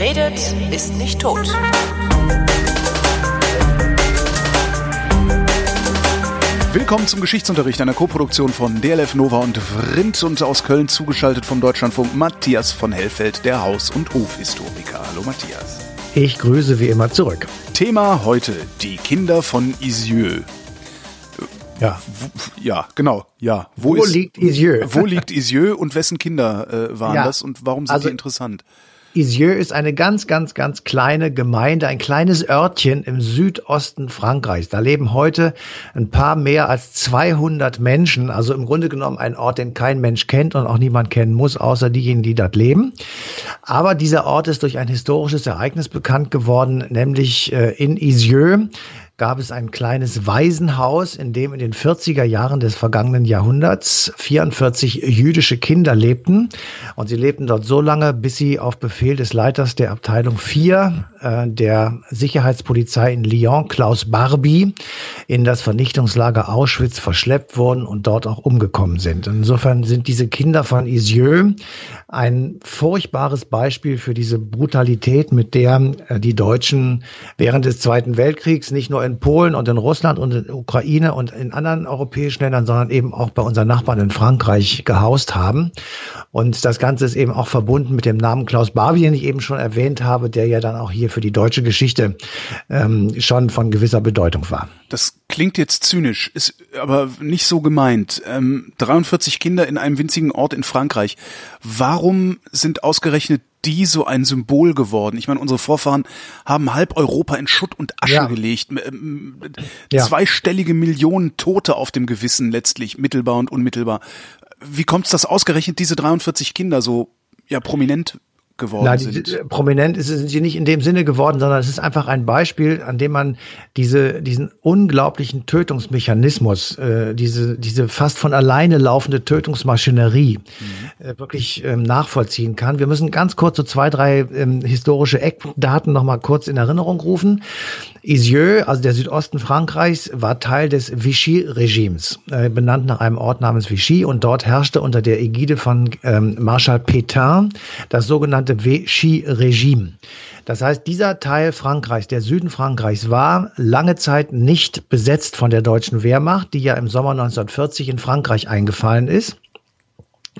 Wer redet, ist nicht tot. Willkommen zum Geschichtsunterricht einer Koproduktion von DLF Nova und Vrindt und aus Köln zugeschaltet vom Deutschlandfunk Matthias von Hellfeld, der Haus- und Hofhistoriker. Hallo Matthias. Ich grüße wie immer zurück. Thema heute, die Kinder von Isieux. Ja. Ja, genau. Ja. Wo, wo ist, liegt Isieux? Wo liegt Isieux und wessen Kinder äh, waren ja. das und warum sind also, die interessant? Isieux ist eine ganz, ganz, ganz kleine Gemeinde, ein kleines Örtchen im Südosten Frankreichs. Da leben heute ein paar mehr als 200 Menschen. Also im Grunde genommen ein Ort, den kein Mensch kennt und auch niemand kennen muss, außer diejenigen, die dort leben. Aber dieser Ort ist durch ein historisches Ereignis bekannt geworden, nämlich äh, in Isieux gab es ein kleines Waisenhaus, in dem in den 40er Jahren des vergangenen Jahrhunderts 44 jüdische Kinder lebten. Und sie lebten dort so lange, bis sie auf Befehl des Leiters der Abteilung 4 äh, der Sicherheitspolizei in Lyon, Klaus Barbie, in das Vernichtungslager Auschwitz verschleppt wurden und dort auch umgekommen sind. Insofern sind diese Kinder von Isieux ein furchtbares Beispiel für diese Brutalität, mit der äh, die Deutschen während des Zweiten Weltkriegs nicht nur in Polen und in Russland und in Ukraine und in anderen europäischen Ländern, sondern eben auch bei unseren Nachbarn in Frankreich gehaust haben. Und das Ganze ist eben auch verbunden mit dem Namen Klaus Barbie, den ich eben schon erwähnt habe, der ja dann auch hier für die deutsche Geschichte ähm, schon von gewisser Bedeutung war. Das klingt jetzt zynisch, ist aber nicht so gemeint. Ähm, 43 Kinder in einem winzigen Ort in Frankreich. Warum sind ausgerechnet die so ein Symbol geworden? Ich meine, unsere Vorfahren haben halb Europa in Schutt und Asche ja. gelegt. Ähm, ja. Zweistellige Millionen Tote auf dem Gewissen letztlich, mittelbar und unmittelbar. Wie kommt es, dass ausgerechnet diese 43 Kinder so ja prominent geworden Na, sind. Die, prominent ist, sind sie nicht in dem Sinne geworden, sondern es ist einfach ein Beispiel, an dem man diese, diesen unglaublichen Tötungsmechanismus, äh, diese, diese fast von alleine laufende Tötungsmaschinerie mhm. äh, wirklich ähm, nachvollziehen kann. Wir müssen ganz kurz so zwei, drei ähm, historische Eckdaten noch mal kurz in Erinnerung rufen. Isieux, also der Südosten Frankreichs, war Teil des Vichy-Regimes, äh, benannt nach einem Ort namens Vichy und dort herrschte unter der Ägide von ähm, Marschall Pétain das sogenannte Vichy-Regime. Das heißt, dieser Teil Frankreichs, der Süden Frankreichs, war lange Zeit nicht besetzt von der deutschen Wehrmacht, die ja im Sommer 1940 in Frankreich eingefallen ist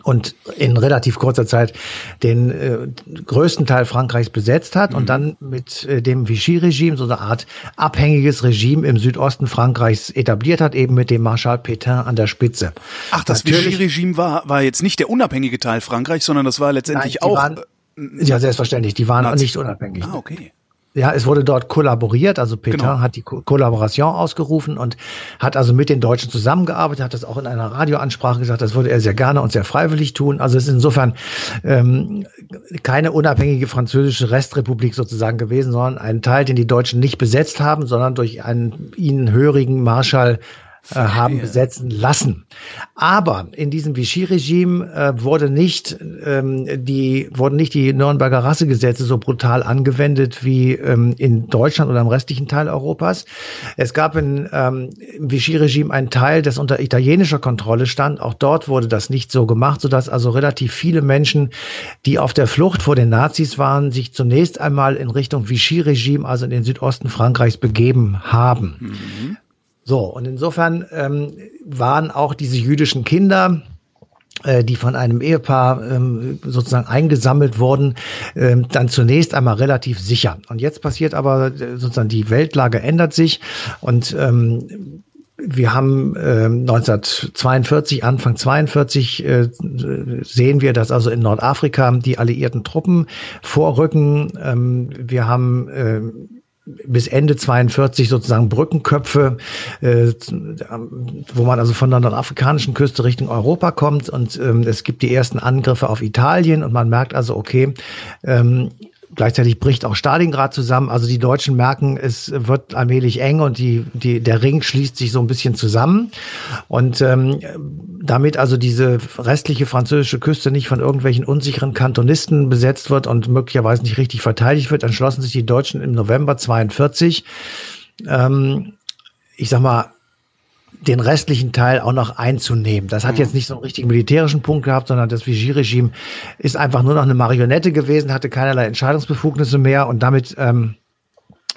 und in relativ kurzer Zeit den äh, größten Teil Frankreichs besetzt hat mhm. und dann mit äh, dem Vichy-Regime so eine Art abhängiges Regime im Südosten Frankreichs etabliert hat, eben mit dem Marschall Pétain an der Spitze. Ach, das Vichy-Regime war, war jetzt nicht der unabhängige Teil Frankreichs, sondern das war letztendlich Nein, auch. Waren, äh, ja, selbstverständlich, die waren Nazi. nicht unabhängig. Ah, okay. Ja, es wurde dort kollaboriert, also Peter genau. hat die Ko Kollaboration ausgerufen und hat also mit den Deutschen zusammengearbeitet, hat das auch in einer Radioansprache gesagt, das würde er sehr gerne und sehr freiwillig tun. Also es ist insofern ähm, keine unabhängige französische Restrepublik sozusagen gewesen, sondern ein Teil, den die Deutschen nicht besetzt haben, sondern durch einen ihnen hörigen Marschall äh, haben besetzen lassen. Aber in diesem Vichy-Regime äh, wurde nicht ähm, die wurden nicht die Nürnberger Rassegesetze so brutal angewendet wie ähm, in Deutschland oder im restlichen Teil Europas. Es gab in, ähm, im Vichy-Regime einen Teil, das unter italienischer Kontrolle stand. Auch dort wurde das nicht so gemacht, sodass also relativ viele Menschen, die auf der Flucht vor den Nazis waren, sich zunächst einmal in Richtung Vichy-Regime, also in den Südosten Frankreichs, begeben haben. Mhm. So, und insofern ähm, waren auch diese jüdischen Kinder, äh, die von einem Ehepaar ähm, sozusagen eingesammelt wurden, ähm, dann zunächst einmal relativ sicher. Und jetzt passiert aber äh, sozusagen die Weltlage ändert sich und ähm, wir haben äh, 1942, Anfang 42 äh, sehen wir, dass also in Nordafrika die alliierten Truppen vorrücken. Ähm, wir haben äh, bis Ende 42 sozusagen Brückenköpfe, äh, wo man also von der nordafrikanischen Küste Richtung Europa kommt. Und ähm, es gibt die ersten Angriffe auf Italien. Und man merkt also, okay, ähm, Gleichzeitig bricht auch Stalingrad zusammen. Also die Deutschen merken, es wird allmählich eng und die, die, der Ring schließt sich so ein bisschen zusammen. Und ähm, damit also diese restliche französische Küste nicht von irgendwelchen unsicheren Kantonisten besetzt wird und möglicherweise nicht richtig verteidigt wird, entschlossen sich die Deutschen im November 42, ähm, ich sag mal, den restlichen Teil auch noch einzunehmen. Das hat mhm. jetzt nicht so einen richtigen militärischen Punkt gehabt, sondern das Vichy-Regime ist einfach nur noch eine Marionette gewesen, hatte keinerlei Entscheidungsbefugnisse mehr und damit ähm,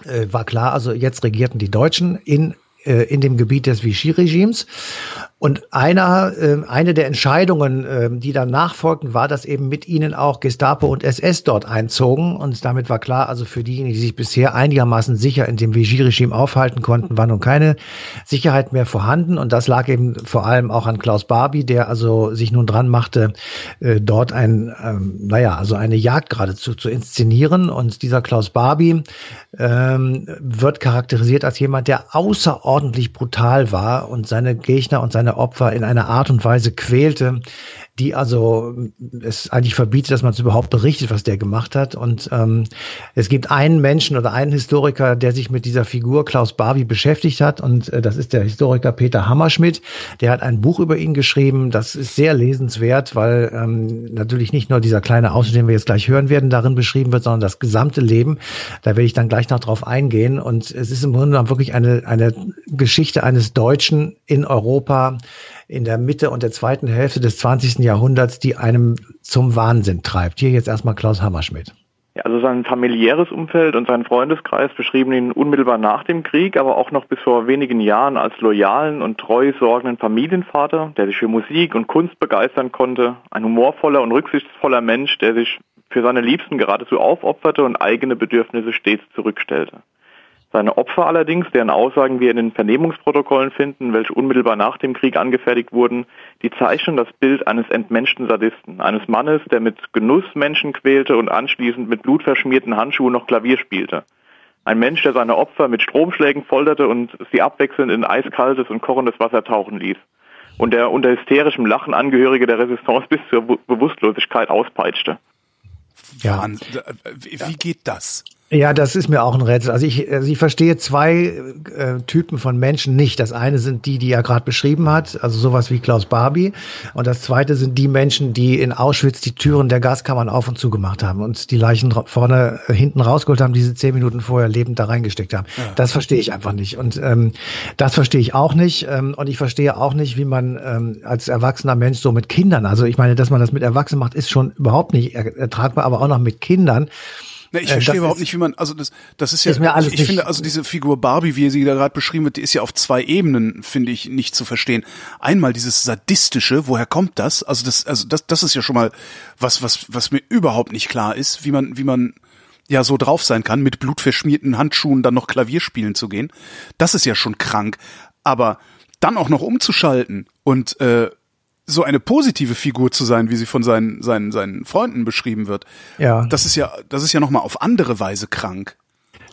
äh, war klar, also jetzt regierten die Deutschen in äh, in dem Gebiet des Vichy-Regimes. Und einer, äh, eine der Entscheidungen, äh, die dann nachfolgten, war, dass eben mit ihnen auch Gestapo und SS dort einzogen. Und damit war klar, also für diejenigen, die sich bisher einigermaßen sicher in dem Vichy-Regime aufhalten konnten, war nun keine Sicherheit mehr vorhanden. Und das lag eben vor allem auch an Klaus Barbie, der also sich nun dran machte, äh, dort ein, ähm, naja, also eine Jagd geradezu zu inszenieren. Und dieser Klaus Barbie ähm, wird charakterisiert als jemand, der außerordentlich brutal war und seine Gegner und seine Opfer in einer Art und Weise quälte, die also es eigentlich verbietet, dass man es überhaupt berichtet, was der gemacht hat. Und ähm, es gibt einen Menschen oder einen Historiker, der sich mit dieser Figur Klaus Barbie beschäftigt hat. Und äh, das ist der Historiker Peter Hammerschmidt. Der hat ein Buch über ihn geschrieben. Das ist sehr lesenswert, weil ähm, natürlich nicht nur dieser kleine Ausschnitt, den wir jetzt gleich hören werden, darin beschrieben wird, sondern das gesamte Leben. Da werde ich dann gleich noch drauf eingehen. Und es ist im Grunde genommen wirklich eine, eine Geschichte eines Deutschen in Europa, in der Mitte und der zweiten Hälfte des 20. Jahrhunderts, die einem zum Wahnsinn treibt. Hier jetzt erstmal Klaus Hammerschmidt. Ja, also sein familiäres Umfeld und sein Freundeskreis beschrieben ihn unmittelbar nach dem Krieg, aber auch noch bis vor wenigen Jahren als loyalen und treu sorgenden Familienvater, der sich für Musik und Kunst begeistern konnte, ein humorvoller und rücksichtsvoller Mensch, der sich für seine Liebsten geradezu aufopferte und eigene Bedürfnisse stets zurückstellte. Seine Opfer allerdings, deren Aussagen wir in den Vernehmungsprotokollen finden, welche unmittelbar nach dem Krieg angefertigt wurden, die zeichnen das Bild eines entmenschten Sadisten, eines Mannes, der mit Genuss Menschen quälte und anschließend mit blutverschmierten Handschuhen noch Klavier spielte. Ein Mensch, der seine Opfer mit Stromschlägen folterte und sie abwechselnd in eiskaltes und kochendes Wasser tauchen ließ. Und der unter hysterischem Lachen Angehörige der Resistance bis zur Bewusstlosigkeit auspeitschte. Ja, wie geht das? Ja, das ist mir auch ein Rätsel. Also ich, also ich verstehe zwei äh, Typen von Menschen nicht. Das eine sind die, die er gerade beschrieben hat, also sowas wie Klaus Barbie. Und das zweite sind die Menschen, die in Auschwitz die Türen der Gaskammern auf und zu gemacht haben und die Leichen vorne äh, hinten rausgeholt haben, diese zehn Minuten vorher lebend da reingesteckt haben. Ja. Das verstehe ich einfach nicht. Und ähm, das verstehe ich auch nicht. Ähm, und ich verstehe auch nicht, wie man ähm, als erwachsener Mensch so mit Kindern, also ich meine, dass man das mit Erwachsenen macht, ist schon überhaupt nicht ertragbar, aber auch noch mit Kindern na, ich äh, verstehe überhaupt nicht, wie man, also das, das ist ja, ist mir alles ich, ich finde, also diese Figur Barbie, wie sie da gerade beschrieben wird, die ist ja auf zwei Ebenen, finde ich, nicht zu verstehen. Einmal dieses sadistische, woher kommt das? Also das, also das, das ist ja schon mal was, was, was mir überhaupt nicht klar ist, wie man, wie man ja so drauf sein kann, mit blutverschmierten Handschuhen dann noch Klavier spielen zu gehen. Das ist ja schon krank. Aber dann auch noch umzuschalten und äh, so eine positive Figur zu sein, wie sie von seinen, seinen, seinen Freunden beschrieben wird. Ja. Das ist ja, das ist ja nochmal auf andere Weise krank.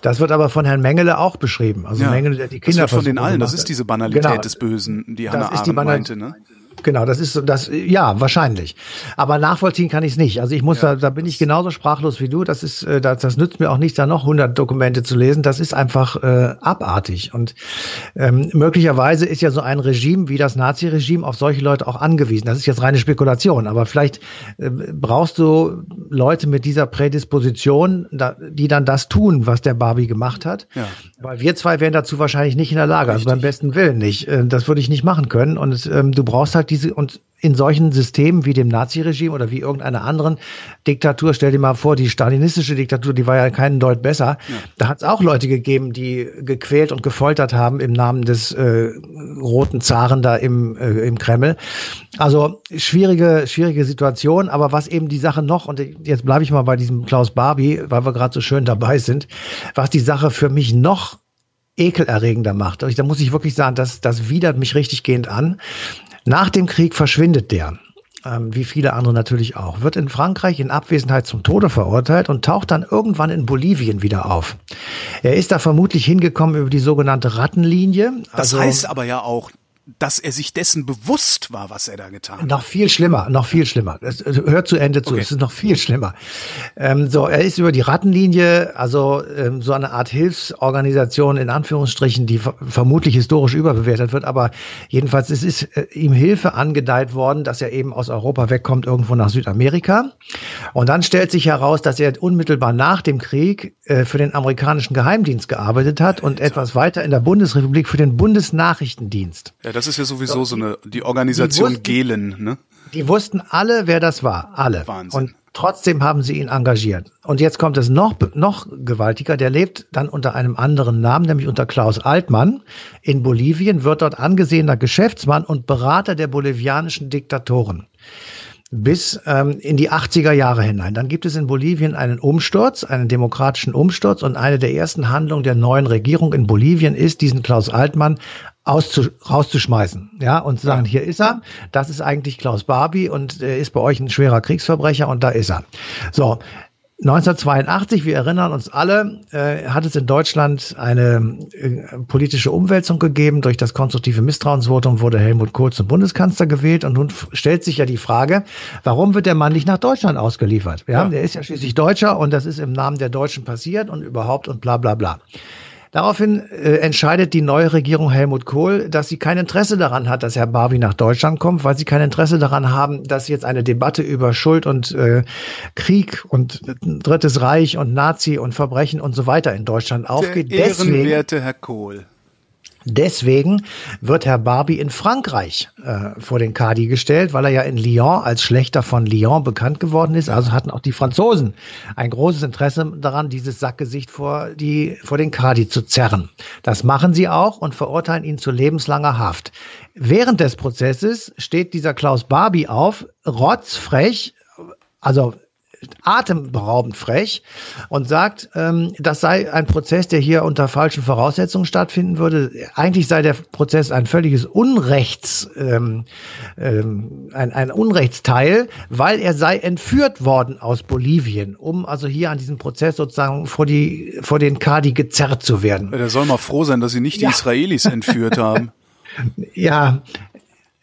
Das wird aber von Herrn Mengele auch beschrieben. Also ja, Mengele, der die Kinder das wird von den allen. Das ist diese Banalität genau. des Bösen, die Hannah Arendt meinte, ne? Genau, das ist das, ja, wahrscheinlich. Aber nachvollziehen kann ich es nicht. Also ich muss ja, da, da bin ich genauso sprachlos wie du. Das ist, äh, das, das nützt mir auch nichts, da noch 100 Dokumente zu lesen. Das ist einfach äh, abartig. Und ähm, möglicherweise ist ja so ein Regime wie das Nazi-Regime auf solche Leute auch angewiesen. Das ist jetzt reine Spekulation. Aber vielleicht äh, brauchst du Leute mit dieser Prädisposition, da, die dann das tun, was der Barbie gemacht hat. Ja. Weil wir zwei wären dazu wahrscheinlich nicht in der Lage. Richtig. Also beim besten Willen nicht. Äh, das würde ich nicht machen können. Und ähm, du brauchst halt diese, und in solchen Systemen wie dem Naziregime oder wie irgendeiner anderen Diktatur, stell dir mal vor, die stalinistische Diktatur, die war ja keinen Deut besser. Ja. Da hat es auch Leute gegeben, die gequält und gefoltert haben im Namen des äh, roten Zaren da im, äh, im Kreml. Also schwierige, schwierige Situation, aber was eben die Sache noch, und jetzt bleibe ich mal bei diesem Klaus Barbie, weil wir gerade so schön dabei sind, was die Sache für mich noch ekelerregender macht. Da muss ich wirklich sagen, das, das widert mich richtig gehend an. Nach dem Krieg verschwindet der, ähm, wie viele andere natürlich auch, wird in Frankreich in Abwesenheit zum Tode verurteilt und taucht dann irgendwann in Bolivien wieder auf. Er ist da vermutlich hingekommen über die sogenannte Rattenlinie. Das also, heißt aber ja auch, dass er sich dessen bewusst war, was er da getan hat. Noch viel schlimmer, noch viel schlimmer. Es, hört zu Ende zu, okay. es ist noch viel schlimmer. Ähm, so, er ist über die Rattenlinie, also ähm, so eine Art Hilfsorganisation in Anführungsstrichen, die vermutlich historisch überbewertet wird, aber jedenfalls es ist äh, ihm Hilfe angedeiht worden, dass er eben aus Europa wegkommt, irgendwo nach Südamerika. Und dann stellt sich heraus, dass er unmittelbar nach dem Krieg äh, für den amerikanischen Geheimdienst gearbeitet hat und etwas weiter in der Bundesrepublik für den Bundesnachrichtendienst. Ja, Das ist ja sowieso so eine, die Organisation die wussten, Gelen, ne? Die wussten alle, wer das war. Alle. Wahnsinn. Und trotzdem haben sie ihn engagiert. Und jetzt kommt es noch, noch gewaltiger. Der lebt dann unter einem anderen Namen, nämlich unter Klaus Altmann in Bolivien, wird dort angesehener Geschäftsmann und Berater der bolivianischen Diktatoren bis ähm, in die 80er Jahre hinein. Dann gibt es in Bolivien einen Umsturz, einen demokratischen Umsturz und eine der ersten Handlungen der neuen Regierung in Bolivien ist, diesen Klaus Altmann auszu rauszuschmeißen, ja, und zu sagen, hier ist er, das ist eigentlich Klaus Barbie und er ist bei euch ein schwerer Kriegsverbrecher und da ist er. So, 1982, wir erinnern uns alle, äh, hat es in Deutschland eine äh, politische Umwälzung gegeben. Durch das konstruktive Misstrauensvotum wurde Helmut Kohl zum Bundeskanzler gewählt. Und nun stellt sich ja die Frage, warum wird der Mann nicht nach Deutschland ausgeliefert? Ja, ja. Der ist ja schließlich Deutscher und das ist im Namen der Deutschen passiert und überhaupt und bla bla bla. Daraufhin äh, entscheidet die neue Regierung Helmut Kohl, dass sie kein Interesse daran hat, dass Herr Barbie nach Deutschland kommt, weil sie kein Interesse daran haben, dass jetzt eine Debatte über Schuld und äh, Krieg und Drittes Reich und Nazi und Verbrechen und so weiter in Deutschland aufgeht. Der ehrenwerte Deswegen, Herr Kohl. Deswegen wird Herr Barbie in Frankreich äh, vor den Kadi gestellt, weil er ja in Lyon als Schlechter von Lyon bekannt geworden ist. Also hatten auch die Franzosen ein großes Interesse daran, dieses Sackgesicht vor, die, vor den Kadi zu zerren. Das machen sie auch und verurteilen ihn zu lebenslanger Haft. Während des Prozesses steht dieser Klaus Barbie auf, rotzfrech, also atemberaubend frech und sagt, ähm, das sei ein Prozess, der hier unter falschen Voraussetzungen stattfinden würde. Eigentlich sei der Prozess ein völliges Unrechts, ähm, ähm, ein, ein Unrechtsteil, weil er sei entführt worden aus Bolivien, um also hier an diesem Prozess sozusagen vor die vor den Kadi gezerrt zu werden. Ja, der soll mal froh sein, dass sie nicht die ja. Israelis entführt haben. Ja,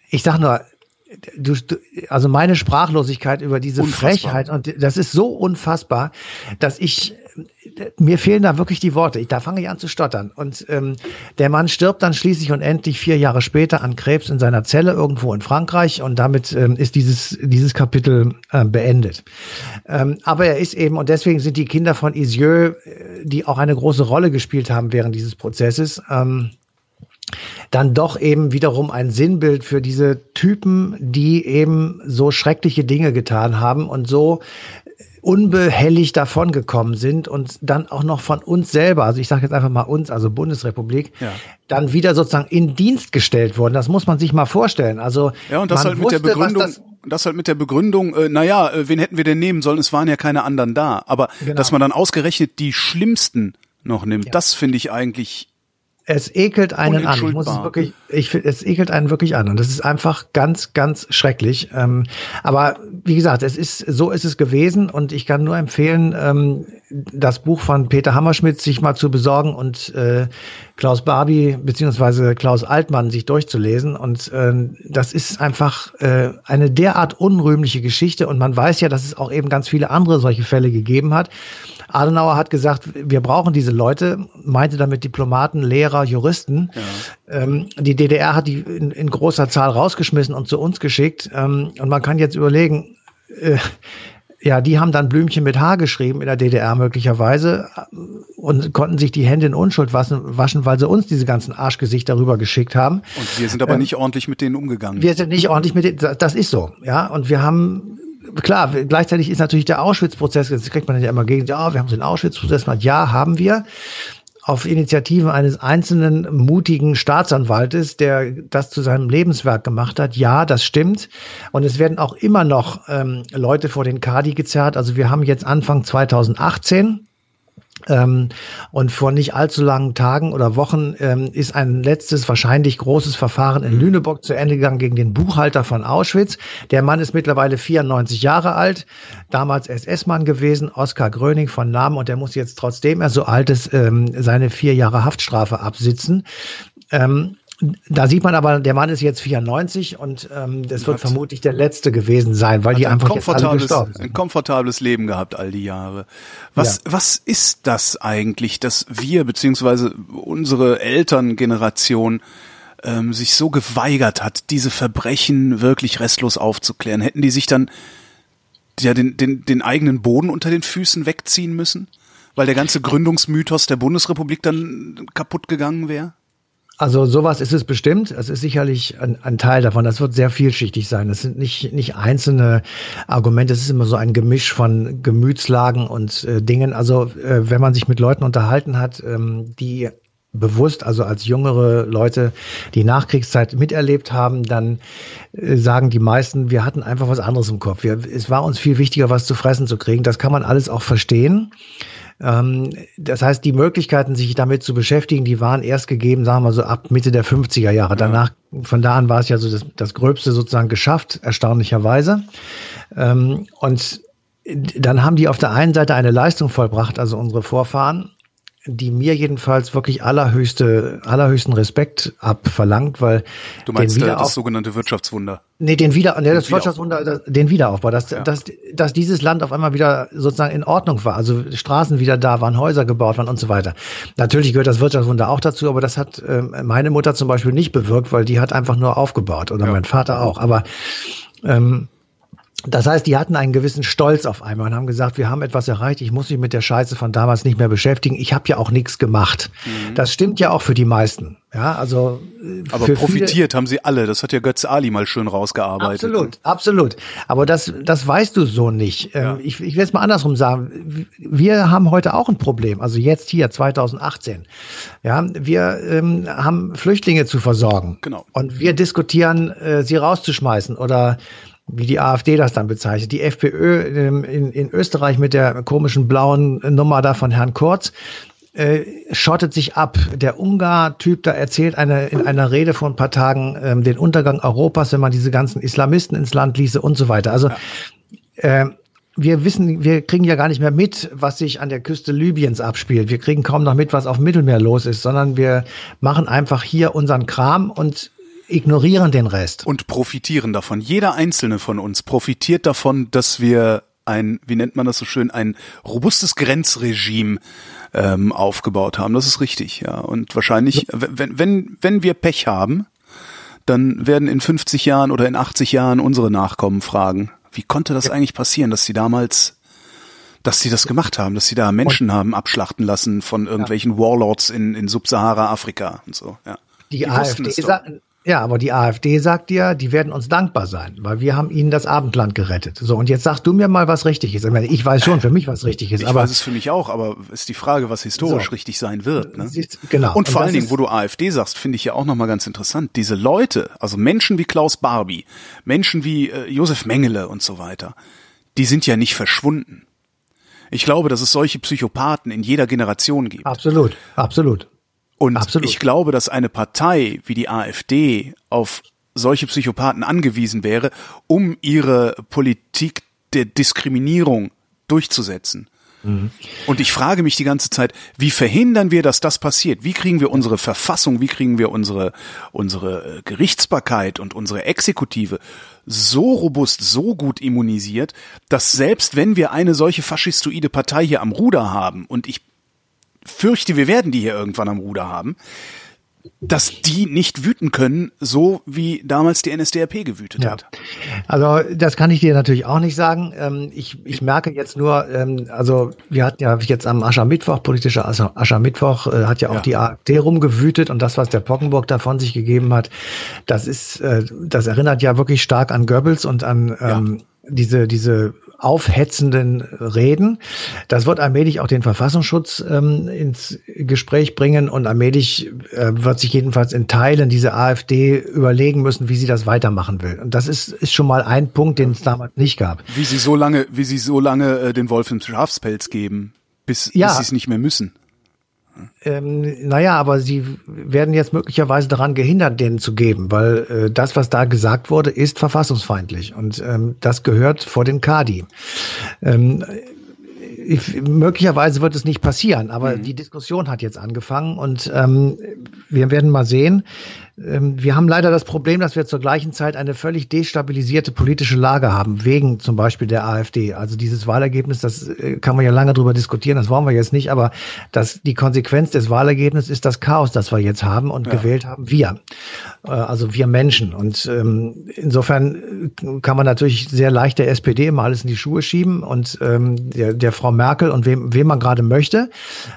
ich sag nur, du, also meine Sprachlosigkeit über diese unfassbar. Frechheit und das ist so unfassbar, dass ich mir fehlen da wirklich die Worte. Ich, da fange ich an zu stottern. Und ähm, der Mann stirbt dann schließlich und endlich vier Jahre später an Krebs in seiner Zelle irgendwo in Frankreich und damit ähm, ist dieses dieses Kapitel äh, beendet. Ähm, aber er ist eben und deswegen sind die Kinder von Isieux, äh, die auch eine große Rolle gespielt haben während dieses Prozesses. Ähm, dann doch eben wiederum ein Sinnbild für diese Typen, die eben so schreckliche Dinge getan haben und so unbehelligt davongekommen sind und dann auch noch von uns selber, also ich sage jetzt einfach mal uns, also Bundesrepublik, ja. dann wieder sozusagen in Dienst gestellt wurden. Das muss man sich mal vorstellen. Also ja, und das halt mit wusste, der Begründung, das, das, halt mit der Begründung, äh, naja, äh, wen hätten wir denn nehmen sollen? Es waren ja keine anderen da. Aber genau. dass man dann ausgerechnet die schlimmsten noch nimmt, ja. das finde ich eigentlich es ekelt einen an. Ich muss es wirklich, ich finde, es ekelt einen wirklich an. Und das ist einfach ganz, ganz schrecklich. Ähm, aber wie gesagt, es ist, so ist es gewesen. Und ich kann nur empfehlen, ähm, das Buch von Peter Hammerschmidt sich mal zu besorgen und äh, Klaus Barbie beziehungsweise Klaus Altmann sich durchzulesen. Und äh, das ist einfach äh, eine derart unrühmliche Geschichte. Und man weiß ja, dass es auch eben ganz viele andere solche Fälle gegeben hat. Adenauer hat gesagt, wir brauchen diese Leute, meinte damit Diplomaten, Lehrer, Juristen. Ja. Ähm, die DDR hat die in, in, großer Zahl rausgeschmissen und zu uns geschickt. Ähm, und man kann jetzt überlegen, äh, ja, die haben dann Blümchen mit H geschrieben in der DDR möglicherweise äh, und konnten sich die Hände in Unschuld waschen, weil sie uns diese ganzen Arschgesichter rüber geschickt haben. Und wir sind aber ähm, nicht ordentlich mit denen umgegangen. Wir sind nicht ordentlich mit denen, das ist so, ja. Und wir haben klar, gleichzeitig ist natürlich der Auschwitz-Prozess, jetzt kriegt man ja immer gegen, ja, wir haben so Auschwitz-Prozess gemacht. Ja, haben wir. Auf Initiativen eines einzelnen mutigen Staatsanwaltes, der das zu seinem Lebenswerk gemacht hat. Ja, das stimmt. Und es werden auch immer noch ähm, Leute vor den Kadi gezerrt. Also wir haben jetzt Anfang 2018 ähm, und vor nicht allzu langen Tagen oder Wochen ähm, ist ein letztes, wahrscheinlich großes Verfahren in mhm. Lüneburg zu Ende gegangen gegen den Buchhalter von Auschwitz. Der Mann ist mittlerweile 94 Jahre alt, damals SS-Mann gewesen, Oskar Gröning von Namen und der muss jetzt trotzdem er so alt ist, ähm, seine vier Jahre Haftstrafe absitzen. Ähm, da sieht man aber, der Mann ist jetzt 94 und ähm, das wird vermutlich der letzte gewesen sein, weil die einfach jetzt alle gestorben sind. Ein komfortables Leben gehabt all die Jahre. Was, ja. was ist das eigentlich, dass wir beziehungsweise unsere Elterngeneration ähm, sich so geweigert hat, diese Verbrechen wirklich restlos aufzuklären? Hätten die sich dann ja den, den, den eigenen Boden unter den Füßen wegziehen müssen? Weil der ganze Gründungsmythos der Bundesrepublik dann kaputt gegangen wäre? Also sowas ist es bestimmt. Es ist sicherlich ein, ein, Teil davon. Das wird sehr vielschichtig sein. Es sind nicht, nicht einzelne Argumente. Es ist immer so ein Gemisch von Gemütslagen und äh, Dingen. Also äh, wenn man sich mit Leuten unterhalten hat, ähm, die bewusst, also als jüngere Leute die Nachkriegszeit miterlebt haben, dann äh, sagen die meisten, wir hatten einfach was anderes im Kopf. Wir, es war uns viel wichtiger, was zu fressen zu kriegen. Das kann man alles auch verstehen. Ähm, das heißt, die Möglichkeiten, sich damit zu beschäftigen, die waren erst gegeben, sagen wir so ab Mitte der 50er Jahre. Danach, von da an war es ja so das, das Gröbste sozusagen geschafft, erstaunlicherweise. Ähm, und dann haben die auf der einen Seite eine Leistung vollbracht, also unsere Vorfahren, die mir jedenfalls wirklich allerhöchste, allerhöchsten Respekt abverlangt, weil du meinst den das sogenannte Wirtschaftswunder? Nee, den Wieder, nee, das Wirtschaftswunder, den Wiederaufbau, dass, ja. dass, dass dieses Land auf einmal wieder sozusagen in Ordnung war, also Straßen wieder da waren, Häuser gebaut waren und so weiter. Natürlich gehört das Wirtschaftswunder auch dazu, aber das hat äh, meine Mutter zum Beispiel nicht bewirkt, weil die hat einfach nur aufgebaut oder ja. mein Vater auch. Aber ähm, das heißt, die hatten einen gewissen Stolz auf einmal und haben gesagt, wir haben etwas erreicht, ich muss mich mit der Scheiße von damals nicht mehr beschäftigen, ich habe ja auch nichts gemacht. Mhm. Das stimmt ja auch für die meisten. Ja, also äh, Aber profitiert haben sie alle, das hat ja Götz Ali mal schön rausgearbeitet. Absolut, ne? absolut. Aber das, das weißt du so nicht. Ähm, ja. Ich, ich will es mal andersrum sagen. Wir haben heute auch ein Problem, also jetzt hier 2018. Ja, wir ähm, haben Flüchtlinge zu versorgen. Genau. Und wir diskutieren, äh, sie rauszuschmeißen oder wie die AfD das dann bezeichnet. Die FPÖ ähm, in, in Österreich mit der komischen blauen Nummer da von Herrn Kurz äh, schottet sich ab. Der Ungar-Typ da erzählt eine, in einer Rede vor ein paar Tagen ähm, den Untergang Europas, wenn man diese ganzen Islamisten ins Land ließe und so weiter. Also äh, wir wissen, wir kriegen ja gar nicht mehr mit, was sich an der Küste Libyens abspielt. Wir kriegen kaum noch mit, was auf dem Mittelmeer los ist, sondern wir machen einfach hier unseren Kram und ignorieren den Rest. Und profitieren davon. Jeder einzelne von uns profitiert davon, dass wir ein, wie nennt man das so schön, ein robustes Grenzregime ähm, aufgebaut haben. Das ist richtig, ja. Und wahrscheinlich, wenn, wenn, wenn wir Pech haben, dann werden in 50 Jahren oder in 80 Jahren unsere Nachkommen fragen, wie konnte das eigentlich passieren, dass sie damals, dass sie das gemacht haben, dass sie da Menschen haben abschlachten lassen von irgendwelchen. Warlords in, in Subsahara-Afrika und so, ja. Die, die AfD, ja, aber die AfD sagt dir, die werden uns dankbar sein, weil wir haben ihnen das Abendland gerettet. So, und jetzt sagst du mir mal, was richtig ist. Ich weiß schon für mich, was richtig ist. Ich aber weiß es für mich auch, aber ist die Frage, was historisch so. richtig sein wird. Ne? Genau. Und vor und allen Dingen, wo du AfD sagst, finde ich ja auch nochmal ganz interessant. Diese Leute, also Menschen wie Klaus Barbie, Menschen wie äh, Josef Mengele und so weiter, die sind ja nicht verschwunden. Ich glaube, dass es solche Psychopathen in jeder Generation gibt. Absolut, absolut. Und Absolut. ich glaube, dass eine Partei wie die AfD auf solche Psychopathen angewiesen wäre, um ihre Politik der Diskriminierung durchzusetzen. Mhm. Und ich frage mich die ganze Zeit, wie verhindern wir, dass das passiert? Wie kriegen wir unsere Verfassung, wie kriegen wir unsere, unsere äh, Gerichtsbarkeit und unsere Exekutive so robust, so gut immunisiert, dass selbst wenn wir eine solche faschistoide Partei hier am Ruder haben, und ich fürchte, wir werden die hier irgendwann am Ruder haben, dass die nicht wüten können, so wie damals die NSDAP gewütet ja. hat. Also das kann ich dir natürlich auch nicht sagen. Ähm, ich, ich merke jetzt nur, ähm, also wir hatten ja jetzt am Aschermittwoch, politischer Aschermittwoch, äh, hat ja auch ja. die AfD rumgewütet und das, was der Pockenburg da von sich gegeben hat, das ist, äh, das erinnert ja wirklich stark an Goebbels und an ähm, ja. diese, diese aufhetzenden Reden. Das wird allmählich auch den Verfassungsschutz ähm, ins Gespräch bringen und allmählich äh, wird sich jedenfalls in Teilen diese AfD überlegen müssen, wie sie das weitermachen will. Und das ist, ist schon mal ein Punkt, den es damals nicht gab. Wie sie so lange, wie sie so lange äh, den Wolf im Schafspelz geben, bis, ja. bis sie es nicht mehr müssen. Ähm, naja, aber sie werden jetzt möglicherweise daran gehindert, denen zu geben, weil äh, das, was da gesagt wurde, ist verfassungsfeindlich und ähm, das gehört vor den Kadi. Ähm, ich, möglicherweise wird es nicht passieren, aber mhm. die Diskussion hat jetzt angefangen und ähm, wir werden mal sehen. Ähm, wir haben leider das Problem, dass wir zur gleichen Zeit eine völlig destabilisierte politische Lage haben, wegen zum Beispiel der AfD. Also dieses Wahlergebnis, das äh, kann man ja lange drüber diskutieren, das wollen wir jetzt nicht, aber das, die Konsequenz des Wahlergebnisses ist das Chaos, das wir jetzt haben und ja. gewählt haben wir. Äh, also wir Menschen. Und ähm, insofern äh, kann man natürlich sehr leicht der SPD immer alles in die Schuhe schieben und ähm, der, der Frau Merkel und wem, wem man gerade möchte.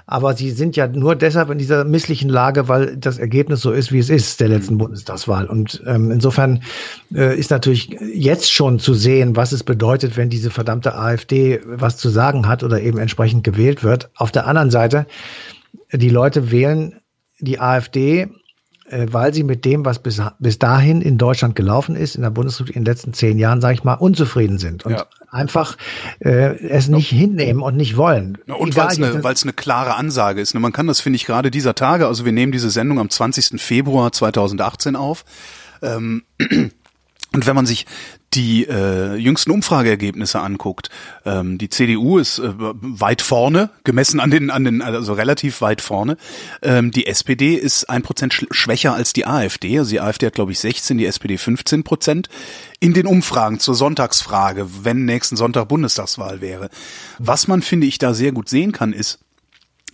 Aber sie sind ja nur deshalb in dieser misslichen Lage, weil das Ergebnis so ist, wie es ist, der letzten Bundestagswahl. Und ähm, insofern äh, ist natürlich jetzt schon zu sehen, was es bedeutet, wenn diese verdammte AfD was zu sagen hat oder eben entsprechend gewählt wird. Auf der anderen Seite, die Leute wählen die AfD weil sie mit dem, was bis, bis dahin in Deutschland gelaufen ist, in der Bundesrepublik in den letzten zehn Jahren, sage ich mal, unzufrieden sind und ja. einfach äh, es nicht ja. hinnehmen und nicht wollen. Und weil es eine, weil's eine klare Ansage ist. Ne? Man kann das, finde ich, gerade dieser Tage, also wir nehmen diese Sendung am 20. Februar 2018 auf. Ähm, und wenn man sich die äh, jüngsten Umfrageergebnisse anguckt, ähm, die CDU ist äh, weit vorne, gemessen an den, an den, also relativ weit vorne. Ähm, die SPD ist ein Prozent schwächer als die AfD. Also die AfD hat, glaube ich, 16, die SPD 15 Prozent. In den Umfragen zur Sonntagsfrage, wenn nächsten Sonntag Bundestagswahl wäre. Was man, finde ich, da sehr gut sehen kann, ist,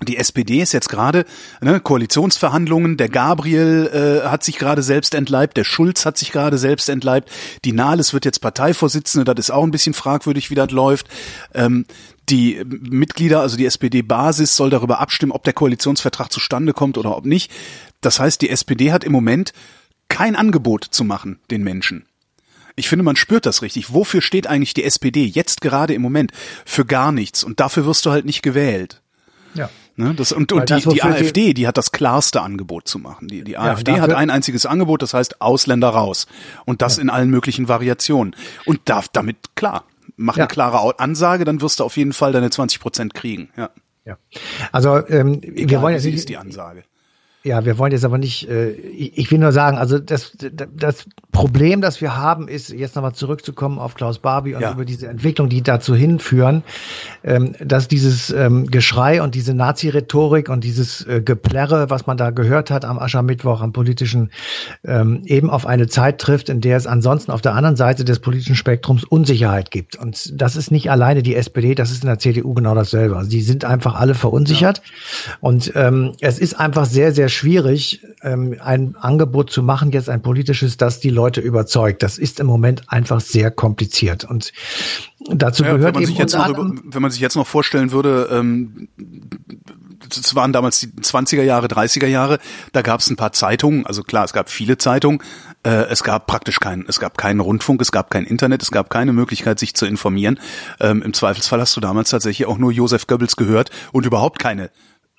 die SPD ist jetzt gerade ne, Koalitionsverhandlungen. Der Gabriel äh, hat sich gerade selbst entleibt, der Schulz hat sich gerade selbst entleibt. Die Nahles wird jetzt Parteivorsitzende. Das ist auch ein bisschen fragwürdig, wie das läuft. Ähm, die Mitglieder, also die SPD-Basis, soll darüber abstimmen, ob der Koalitionsvertrag zustande kommt oder ob nicht. Das heißt, die SPD hat im Moment kein Angebot zu machen den Menschen. Ich finde, man spürt das richtig. Wofür steht eigentlich die SPD jetzt gerade im Moment? Für gar nichts. Und dafür wirst du halt nicht gewählt. Ja. Ne, das, und und die, die AfD, die hat das klarste Angebot zu machen. Die, die ja, AfD hat ein einziges Angebot, das heißt Ausländer raus. Und das ja. in allen möglichen Variationen. Und darf damit, klar, mach ja. eine klare Ansage, dann wirst du auf jeden Fall deine 20 Prozent kriegen. Ja. Ja. Also ähm, Egal, wir wollen jetzt nicht, ist die Ansage. Ja, wir wollen jetzt aber nicht, äh, ich will nur sagen, also das, das Problem, das wir haben, ist, jetzt nochmal zurückzukommen auf Klaus Barbie und ja. über diese Entwicklung, die dazu hinführen, ähm, dass dieses ähm, Geschrei und diese Nazi-Rhetorik und dieses äh, Geplärre, was man da gehört hat am Aschermittwoch, am politischen, ähm, eben auf eine Zeit trifft, in der es ansonsten auf der anderen Seite des politischen Spektrums Unsicherheit gibt. Und das ist nicht alleine die SPD, das ist in der CDU genau dasselbe. Also die sind einfach alle verunsichert. Ja. Und ähm, es ist einfach sehr, sehr schwierig, ähm, ein Angebot zu machen, jetzt ein politisches, das die Leute überzeugt. Das ist im Moment einfach sehr kompliziert. Und dazu ja, gehört eben unter anderem, Wenn man sich jetzt noch vorstellen würde, ähm, das waren damals die 20er Jahre, 30er Jahre, da gab es ein paar Zeitungen, also klar, es gab viele Zeitungen, äh, es gab praktisch keinen, es gab keinen Rundfunk, es gab kein Internet, es gab keine Möglichkeit, sich zu informieren. Ähm, Im Zweifelsfall hast du damals tatsächlich auch nur Josef Goebbels gehört und überhaupt keine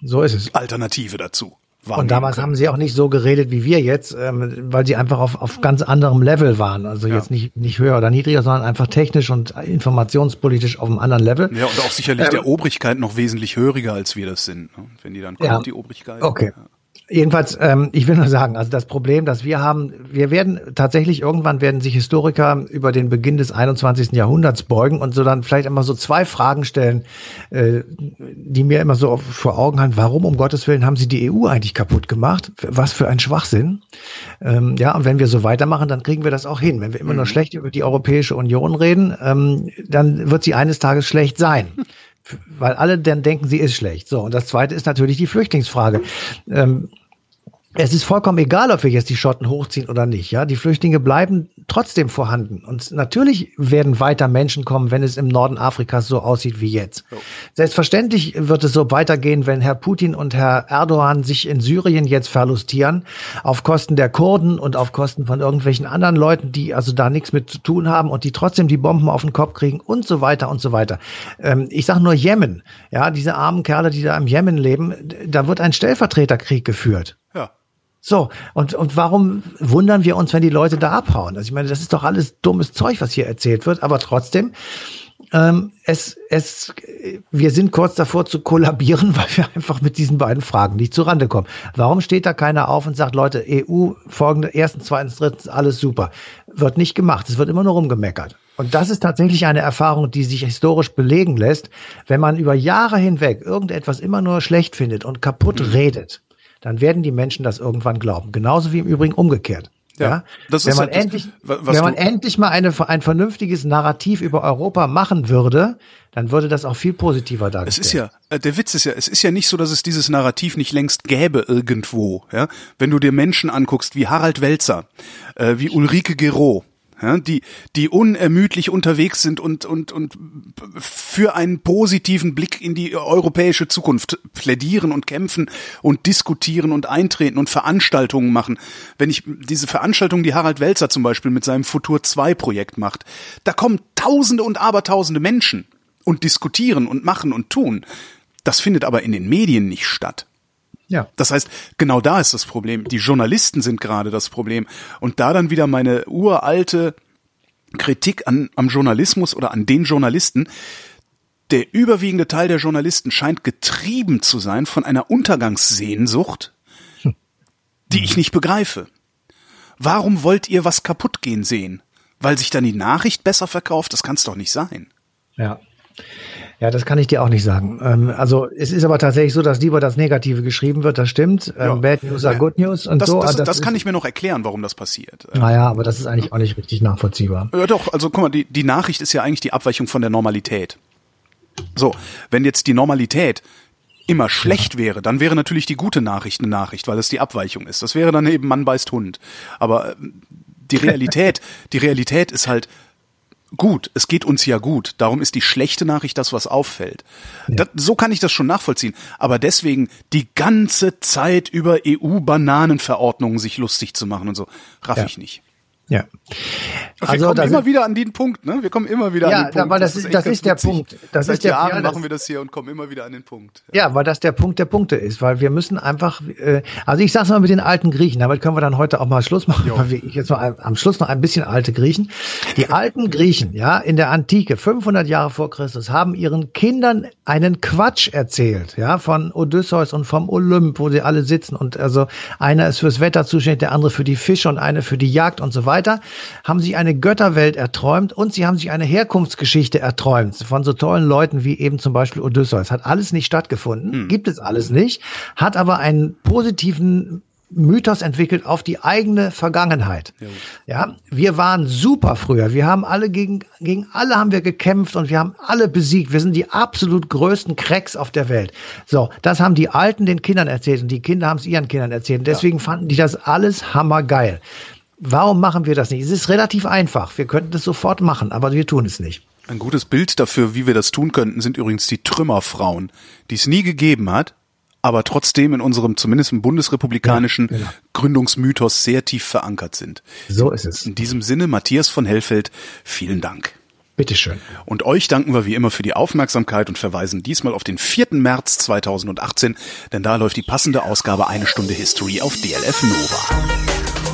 so ist es. Alternative dazu. Und damals können. haben sie auch nicht so geredet wie wir jetzt, ähm, weil sie einfach auf, auf ganz anderem Level waren. Also ja. jetzt nicht, nicht höher oder niedriger, sondern einfach technisch und informationspolitisch auf einem anderen Level. Ja, und auch sicherlich ähm, der Obrigkeit noch wesentlich höriger, als wir das sind. Ne? Wenn die dann kommt, ja. die Obrigkeit. Okay. Ja. Jedenfalls, ähm, ich will nur sagen, also das Problem, das wir haben, wir werden tatsächlich irgendwann werden sich Historiker über den Beginn des 21. Jahrhunderts beugen und so dann vielleicht immer so zwei Fragen stellen, äh, die mir immer so vor Augen haben. Warum um Gottes Willen haben sie die EU eigentlich kaputt gemacht? Was für ein Schwachsinn. Ähm, ja, und wenn wir so weitermachen, dann kriegen wir das auch hin. Wenn wir immer nur mhm. schlecht über die Europäische Union reden, ähm, dann wird sie eines Tages schlecht sein weil alle dann denken, sie ist schlecht. So, und das zweite ist natürlich die Flüchtlingsfrage. Ähm, es ist vollkommen egal, ob wir jetzt die Schotten hochziehen oder nicht. Ja, die Flüchtlinge bleiben trotzdem vorhanden. Und natürlich werden weiter Menschen kommen, wenn es im Norden Afrikas so aussieht wie jetzt. Oh. Selbstverständlich wird es so weitergehen, wenn Herr Putin und Herr Erdogan sich in Syrien jetzt verlustieren, auf Kosten der Kurden und auf Kosten von irgendwelchen anderen Leuten, die also da nichts mit zu tun haben und die trotzdem die Bomben auf den Kopf kriegen und so weiter und so weiter. Ähm, ich sage nur Jemen. Ja, diese armen Kerle, die da im Jemen leben, da wird ein Stellvertreterkrieg geführt. Ja. So, und, und warum wundern wir uns, wenn die Leute da abhauen? Also ich meine, das ist doch alles dummes Zeug, was hier erzählt wird, aber trotzdem, ähm, es, es, wir sind kurz davor zu kollabieren, weil wir einfach mit diesen beiden Fragen nicht zurande kommen. Warum steht da keiner auf und sagt, Leute, EU, folgende, erstens, zweitens, drittens, alles super. Wird nicht gemacht. Es wird immer nur rumgemeckert. Und das ist tatsächlich eine Erfahrung, die sich historisch belegen lässt. Wenn man über Jahre hinweg irgendetwas immer nur schlecht findet und kaputt mhm. redet, dann werden die Menschen das irgendwann glauben. Genauso wie im Übrigen umgekehrt. Ja, ja? Das wenn ist man das, endlich, wenn man endlich mal eine, ein vernünftiges Narrativ über Europa machen würde, dann würde das auch viel positiver dargestellt. Es ist ja, äh, der Witz ist ja, es ist ja nicht so, dass es dieses Narrativ nicht längst gäbe irgendwo. Ja? Wenn du dir Menschen anguckst wie Harald Welzer, äh, wie Ulrike Gero, ja, die, die unermüdlich unterwegs sind und, und, und für einen positiven Blick in die europäische Zukunft plädieren und kämpfen und diskutieren und eintreten und Veranstaltungen machen. Wenn ich diese Veranstaltung, die Harald Welzer zum Beispiel mit seinem Futur 2 Projekt macht, da kommen Tausende und Abertausende Menschen und diskutieren und machen und tun. Das findet aber in den Medien nicht statt. Ja. Das heißt, genau da ist das Problem. Die Journalisten sind gerade das Problem. Und da dann wieder meine uralte Kritik an, am Journalismus oder an den Journalisten. Der überwiegende Teil der Journalisten scheint getrieben zu sein von einer Untergangssehnsucht, die ich nicht begreife. Warum wollt ihr was kaputt gehen sehen? Weil sich dann die Nachricht besser verkauft? Das kann es doch nicht sein. Ja. Ja, das kann ich dir auch nicht sagen. Ähm, also es ist aber tatsächlich so, dass lieber das Negative geschrieben wird, das stimmt. Ähm, ja. Bad News are Good News und das, so. Das, das, das kann ich mir noch erklären, warum das passiert. Naja, aber das ist eigentlich auch nicht richtig nachvollziehbar. Ja doch, also guck mal, die, die Nachricht ist ja eigentlich die Abweichung von der Normalität. So, wenn jetzt die Normalität immer schlecht ja. wäre, dann wäre natürlich die gute Nachricht eine Nachricht, weil es die Abweichung ist. Das wäre dann eben Mann beißt Hund. Aber ähm, die Realität, die Realität ist halt gut, es geht uns ja gut. Darum ist die schlechte Nachricht das, was auffällt. Ja. Das, so kann ich das schon nachvollziehen. Aber deswegen die ganze Zeit über EU-Bananenverordnungen sich lustig zu machen und so, raff ja. ich nicht. Ja. Wir also, kommen immer wieder an den Punkt, ne? Wir kommen immer wieder ja, an den Punkt. Ja, das, das ist, das ist der witzig. Punkt. Das Seit ist der, Jahren ja, machen wir das hier und kommen immer wieder an den Punkt. Ja. ja, weil das der Punkt der Punkte ist, weil wir müssen einfach, äh, also ich sag's mal mit den alten Griechen, damit können wir dann heute auch mal Schluss machen, jo. weil wir, jetzt mal am Schluss noch ein bisschen alte Griechen. Die alten Griechen, ja, in der Antike, 500 Jahre vor Christus, haben ihren Kindern einen Quatsch erzählt, ja, von Odysseus und vom Olymp, wo sie alle sitzen und also einer ist fürs Wetter zuständig, der andere für die Fische und eine für die Jagd und so weiter. Haben haben sich eine Götterwelt erträumt und sie haben sich eine Herkunftsgeschichte erträumt von so tollen Leuten wie eben zum Beispiel Odysseus. Hat alles nicht stattgefunden, hm. gibt es alles nicht, hat aber einen positiven Mythos entwickelt auf die eigene Vergangenheit. Ja. ja, wir waren super früher. Wir haben alle gegen, gegen alle haben wir gekämpft und wir haben alle besiegt. Wir sind die absolut größten Cracks auf der Welt. So, das haben die Alten den Kindern erzählt und die Kinder haben es ihren Kindern erzählt. deswegen ja. fanden die das alles hammergeil. Warum machen wir das nicht? Es ist relativ einfach. Wir könnten das sofort machen, aber wir tun es nicht. Ein gutes Bild dafür, wie wir das tun könnten, sind übrigens die Trümmerfrauen, die es nie gegeben hat, aber trotzdem in unserem zumindest im bundesrepublikanischen ja, genau. Gründungsmythos sehr tief verankert sind. So ist es. In diesem Sinne, Matthias von Hellfeld, vielen Dank. Bitteschön. Und euch danken wir wie immer für die Aufmerksamkeit und verweisen diesmal auf den 4. März 2018, denn da läuft die passende Ausgabe Eine Stunde History auf DLF Nova.